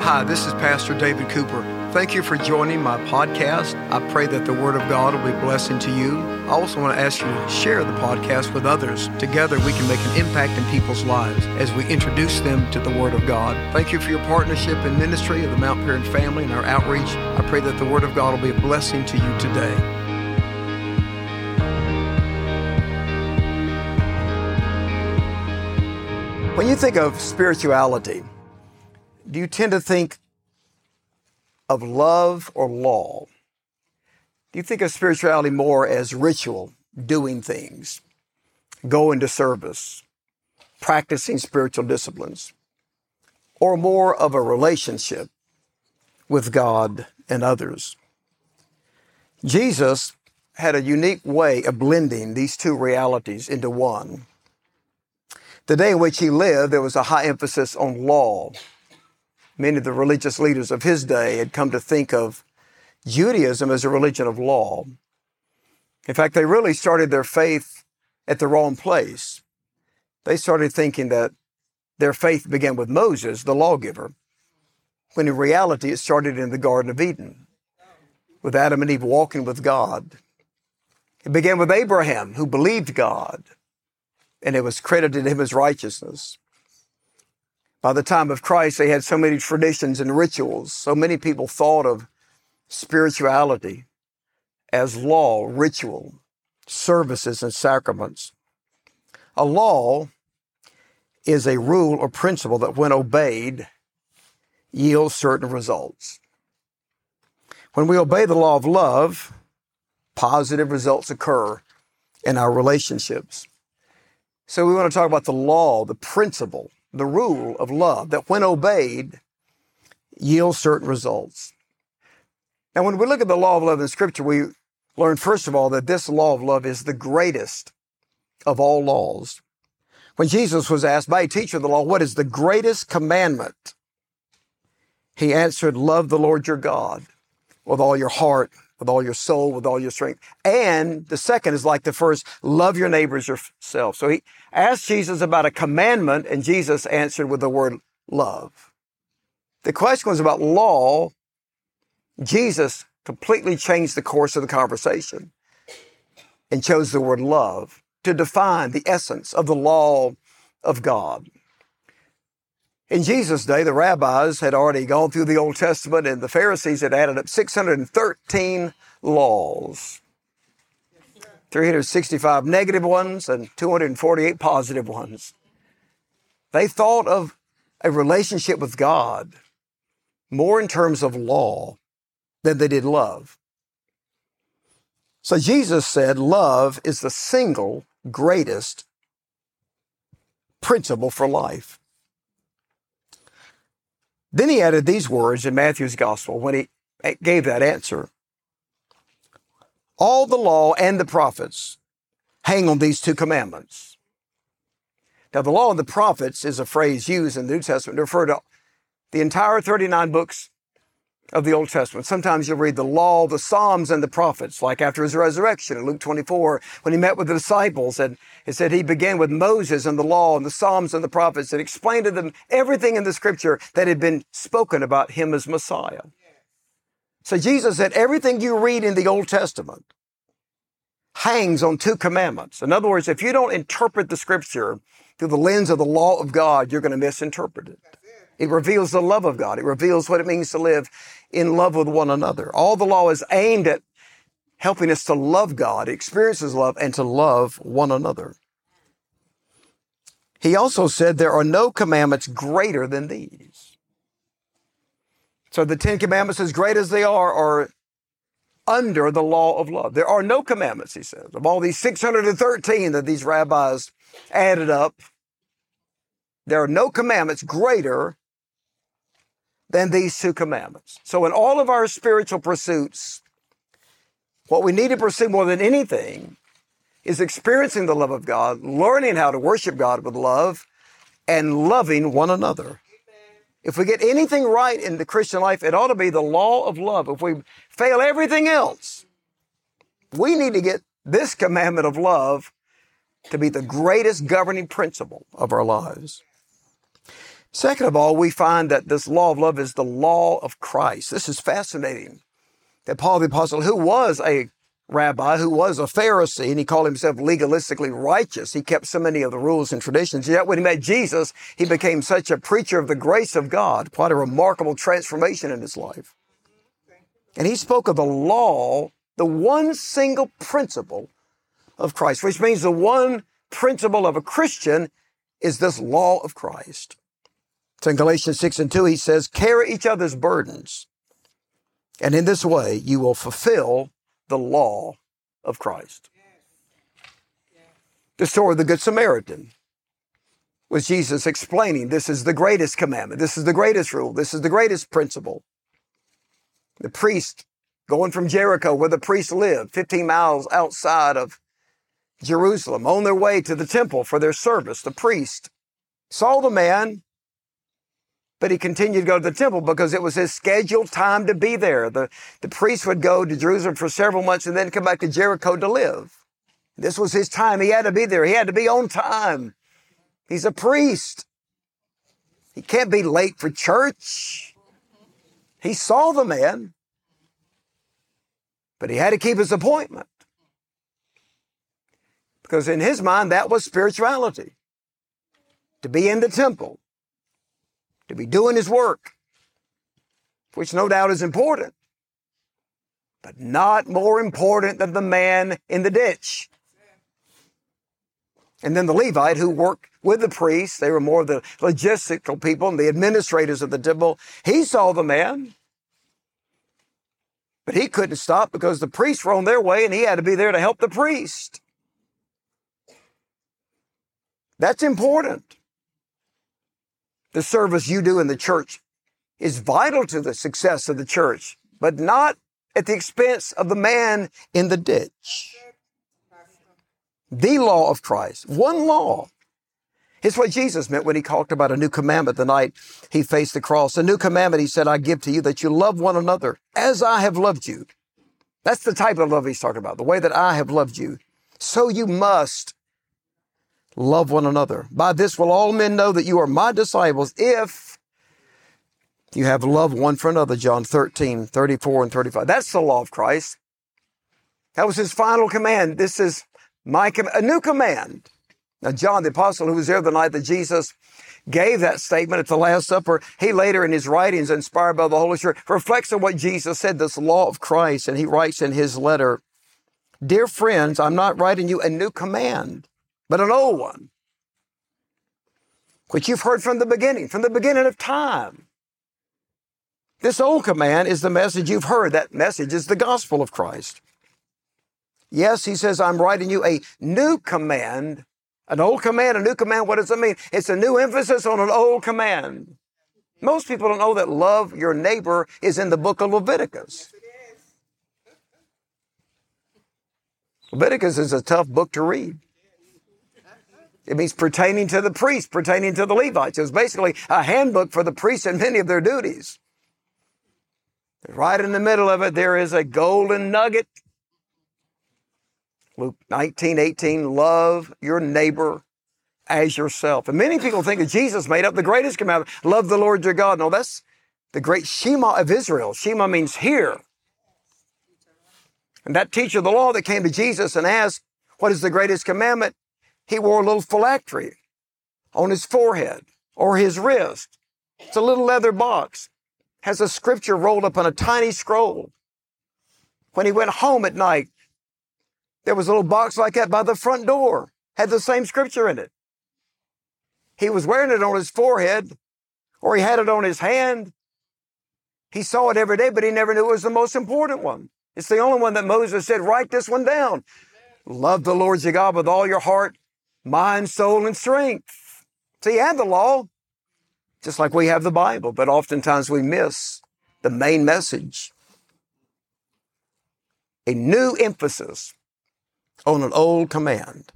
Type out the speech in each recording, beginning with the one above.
Hi, this is Pastor David Cooper. Thank you for joining my podcast. I pray that the Word of God will be a blessing to you. I also want to ask you to share the podcast with others. Together, we can make an impact in people's lives as we introduce them to the Word of God. Thank you for your partnership in ministry of the Mount Paran family and our outreach. I pray that the Word of God will be a blessing to you today. When you think of spirituality, do you tend to think of love or law? Do you think of spirituality more as ritual, doing things, going to service, practicing spiritual disciplines, or more of a relationship with God and others? Jesus had a unique way of blending these two realities into one. The day in which he lived, there was a high emphasis on law many of the religious leaders of his day had come to think of Judaism as a religion of law. In fact, they really started their faith at the wrong place. They started thinking that their faith began with Moses, the lawgiver, when in reality it started in the Garden of Eden with Adam and Eve walking with God. It began with Abraham, who believed God, and it was credited him as righteousness. By the time of Christ, they had so many traditions and rituals. So many people thought of spirituality as law, ritual, services, and sacraments. A law is a rule or principle that, when obeyed, yields certain results. When we obey the law of love, positive results occur in our relationships. So we want to talk about the law, the principle the rule of love that when obeyed yields certain results. Now, when we look at the law of love in Scripture, we learn, first of all, that this law of love is the greatest of all laws. When Jesus was asked by a teacher of the law, What is the greatest commandment? He answered, Love the Lord your God with all your heart, with all your soul, with all your strength. And the second is like the first, love your neighbors yourself. So he asked Jesus about a commandment and Jesus answered with the word love. The question was about law. Jesus completely changed the course of the conversation and chose the word love to define the essence of the law of God. In Jesus' day, the rabbis had already gone through the Old Testament and the Pharisees had added up 613 laws. 365 negative ones and 248 positive ones. They thought of a relationship with God more in terms of law than they did love. So Jesus said love is the single greatest principle for life. Then he added these words in Matthew's gospel when he eh, gave that answer. All the law and the prophets hang on these two commandments. Now, the law and the prophets is a phrase used in the New Testament to refer to the entire 39 books of the Old Testament. Sometimes you'll read the law, the Psalms, and the prophets, like after his resurrection in Luke 24, when he met with the disciples, and it said he began with Moses and the law and the Psalms and the prophets and explained to them everything in the scripture that had been spoken about him as Messiah. So Jesus said everything you read in the Old Testament hangs on two commandments. In other words, if you don't interpret the scripture through the lens of the law of God, you're going to misinterpret it. It reveals the love of God. It reveals what it means to live in love with one another. All the law is aimed at helping us to love God, experience His love, and to love one another. He also said there are no commandments greater than these. So the Ten Commandments, as great as they are, are under the law of love. There are no commandments, he says. Of all these 613 that these rabbis added up, there are no commandments greater than these two commandments. So, in all of our spiritual pursuits, what we need to pursue more than anything is experiencing the love of God, learning how to worship God with love, and loving one another. If we get anything right in the Christian life, it ought to be the law of love. If we fail everything else, we need to get this commandment of love to be the greatest governing principle of our lives. Second of all, we find that this law of love is the law of Christ. This is fascinating. That Paul the Apostle, who was a rabbi, who was a Pharisee, and he called himself legalistically righteous, he kept so many of the rules and traditions. Yet when he met Jesus, he became such a preacher of the grace of God. Quite a remarkable transformation in his life. And he spoke of the law, the one single principle of Christ, which means the one principle of a Christian is this law of Christ. So in Galatians 6 and 2, he says, carry each other's burdens. And in this way, you will fulfill the law of Christ. The story of the Good Samaritan was Jesus explaining this is the greatest commandment. This is the greatest rule. This is the greatest principle. The priest going from Jericho, where the priest lived, 15 miles outside of Jerusalem, on their way to the temple for their service, the priest saw the man but he continued to go to the temple because it was his scheduled time to be there. The, the priest would go to Jerusalem for several months and then come back to Jericho to live. This was his time. He had to be there. He had to be on time. He's a priest. He can't be late for church. He saw the man, but he had to keep his appointment. Because in his mind, that was spirituality. To be in the temple to be doing his work, which no doubt is important, but not more important than the man in the ditch. And then the Levite who worked with the priests, they were more the logistical people and the administrators of the temple. He saw the man, but he couldn't stop because the priests were on their way and he had to be there to help the priest. That's important the service you do in the church is vital to the success of the church, but not at the expense of the man in the ditch. The law of Christ, one law. It's what Jesus meant when he talked about a new commandment the night he faced the cross. A new commandment, he said, I give to you that you love one another as I have loved you. That's the type of love he's talking about, the way that I have loved you. So you must love one another. By this will all men know that you are my disciples if you have love one for another. John 13, 34 and 35. That's the law of Christ. That was his final command. This is my com- a new command. Now, John the apostle, who was there the night that Jesus gave that statement at the Last Supper, he later in his writings, inspired by the Holy Spirit, reflects on what Jesus said, this law of Christ, and he writes in his letter, Dear friends, I'm not writing you a new command, but an old one, which you've heard from the beginning, from the beginning of time. This old command is the message you've heard. That message is the gospel of Christ. Yes, he says, I'm writing you a new command. An old command, a new command, what does it mean? It's a new emphasis on an old command. Most people don't know that love your neighbor is in the book of Leviticus. Leviticus is a tough book to read. It means pertaining to the priests, pertaining to the Levites. It was basically a handbook for the priests and many of their duties. Right in the middle of it, there is a golden nugget. Luke 19, 18, love your neighbor as yourself. And many people think that Jesus made up the greatest commandment, love the Lord your God. No, that's the great Shema of Israel. Shema means hear. And that teacher of the law that came to Jesus and asked, what is the greatest commandment? He wore a little phylactery on his forehead or his wrist. It's a little leather box, has a scripture rolled up on a tiny scroll. When he went home at night, there was a little box like that by the front door, had the same scripture in it. He was wearing it on his forehead or he had it on his hand. He saw it every day, but he never knew it was the most important one. It's the only one that Moses said, write this one down. Love the Lord your God with all your heart, mind, soul, and strength. So you the law, just like we have the Bible, but oftentimes we miss the main message. A new emphasis on an old command.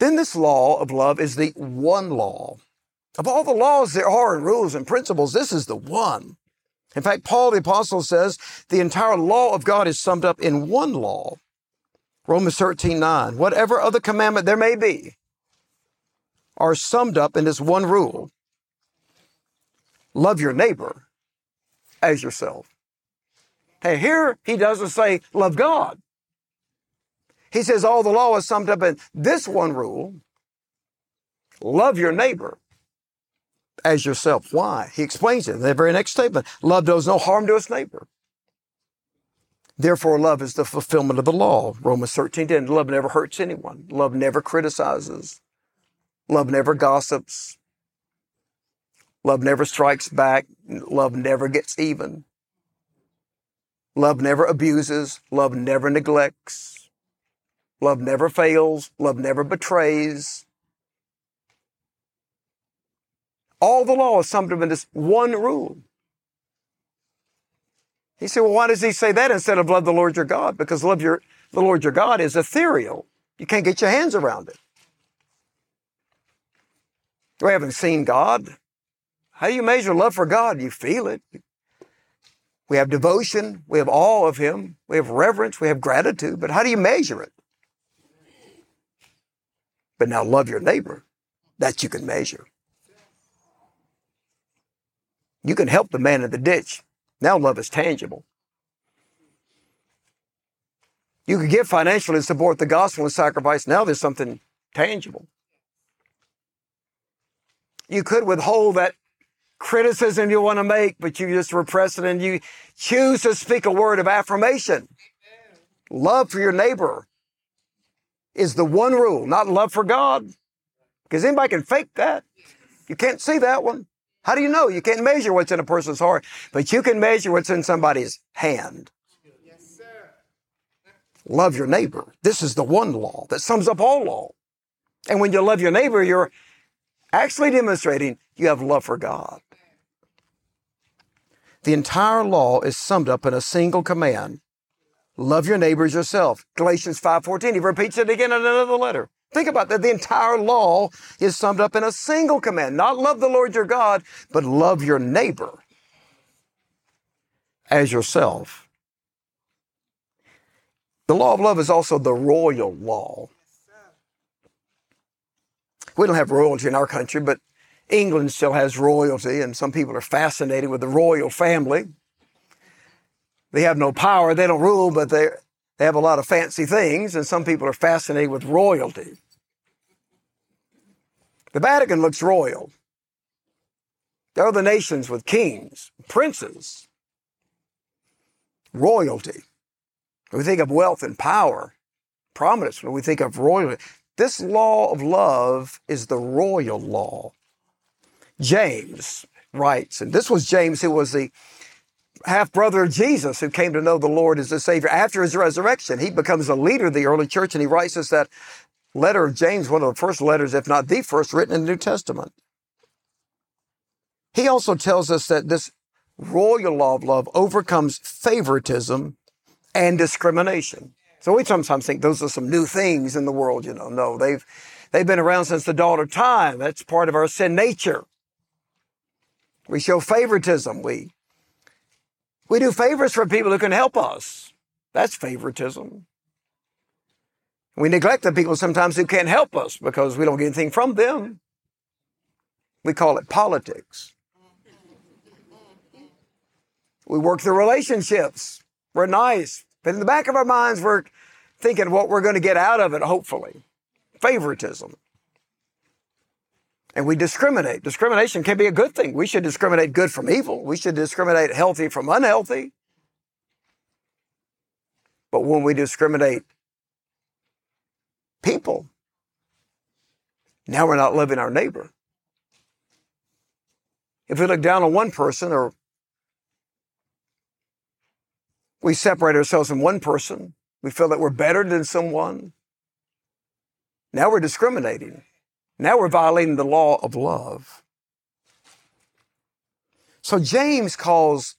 Then this law of love is the one law. Of all the laws there are and rules and principles, this is the one. In fact, Paul the apostle says the entire law of God is summed up in one law. Romans 13, 9. Whatever other commandment there may be, are summed up in this one rule love your neighbor as yourself. Hey, here he doesn't say love God. He says all the law is summed up in this one rule love your neighbor as yourself. Why? He explains it in the very next statement. Love does no harm to its neighbor. Therefore, love is the fulfillment of the law. Romans 13 10. Love never hurts anyone. Love never criticizes. Love never gossips. Love never strikes back. Love never gets even. Love never abuses. Love never neglects. Love never fails. Love never betrays. All the law is summed up in this one rule. He said, well, why does he say that instead of love the Lord your God? Because love your, the Lord your God is ethereal. You can't get your hands around it. We haven't seen God. How do you measure love for God? You feel it. We have devotion. We have awe of Him. We have reverence. We have gratitude. But how do you measure it? But now love your neighbor. That you can measure. You can help the man in the ditch. Now love is tangible. You could give financially to support the gospel and sacrifice. Now there's something tangible. You could withhold that criticism you want to make, but you just repress it and you choose to speak a word of affirmation. Love for your neighbor is the one rule, not love for God. Because anybody can fake that. You can't see that one. How do you know? You can't measure what's in a person's heart, but you can measure what's in somebody's hand. Yes, love your neighbor. This is the one law that sums up all law. And when you love your neighbor, you're actually demonstrating you have love for God. The entire law is summed up in a single command. Love your neighbors yourself. Galatians 5:14. He repeats it again in another letter. Think about that. The entire law is summed up in a single command. Not love the Lord your God, but love your neighbor as yourself. The law of love is also the royal law. We don't have royalty in our country, but England still has royalty, and some people are fascinated with the royal family. They have no power, they don't rule, but they, they have a lot of fancy things, and some people are fascinated with royalty. The Vatican looks royal. There are the nations with kings, princes, royalty. When we think of wealth and power, prominence, when we think of royalty, this law of love is the royal law. James writes, and this was James who was the half brother of Jesus who came to know the Lord as the Savior after his resurrection. He becomes a leader of the early church and he writes us that letter of James, one of the first letters, if not the first, written in the New Testament. He also tells us that this royal law of love overcomes favoritism and discrimination. So we sometimes think those are some new things in the world, you know. No, they've they've been around since the dawn of time. That's part of our sin nature. We show favoritism. We we do favors for people who can help us. That's favoritism. We neglect the people sometimes who can't help us because we don't get anything from them. We call it politics. We work the relationships. We're nice. But in the back of our minds, we're thinking what we're going to get out of it, hopefully. Favoritism. And we discriminate. Discrimination can be a good thing. We should discriminate good from evil. We should discriminate healthy from unhealthy. But when we discriminate people. Now we're not loving our neighbor. If we look down on one person or we separate ourselves from one person, we feel that we're better than someone. Now we're discriminating. Now we're violating the law of love. So James calls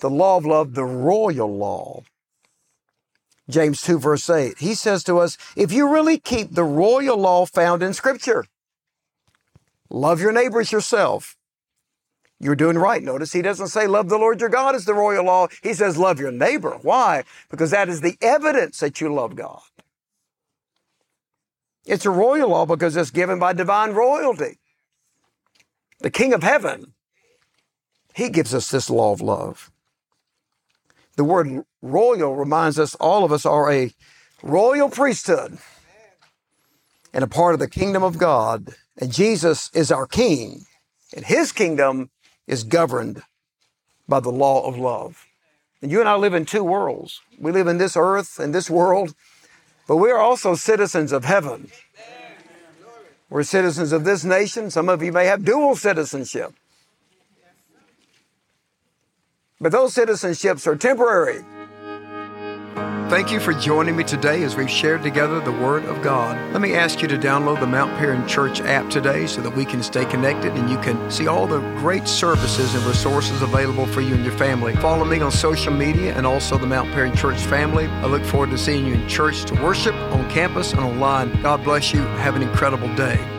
the law of love the royal law. James 2 verse 8. He says to us, if you really keep the royal law found in scripture, love your neighbors yourself. You're doing right. Notice he doesn't say love the Lord your God is the royal law. He says love your neighbor. Why? Because that is the evidence that you love God. It's a royal law because it's given by divine royalty. The King of Heaven, He gives us this law of love. The word royal reminds us all of us are a royal priesthood and a part of the kingdom of God. And Jesus is our King, and His kingdom is governed by the law of love. And you and I live in two worlds. We live in this earth and this world, but we are also citizens of heaven. We're citizens of this nation. Some of you may have dual citizenship. But those citizenships are temporary. Thank you for joining me today as we've shared together the Word of God. Let me ask you to download the Mount Paran Church app today so that we can stay connected and you can see all the great services and resources available for you and your family. Follow me on social media and also the Mount Paran Church family. I look forward to seeing you in church to worship on campus and online. God bless you. Have an incredible day.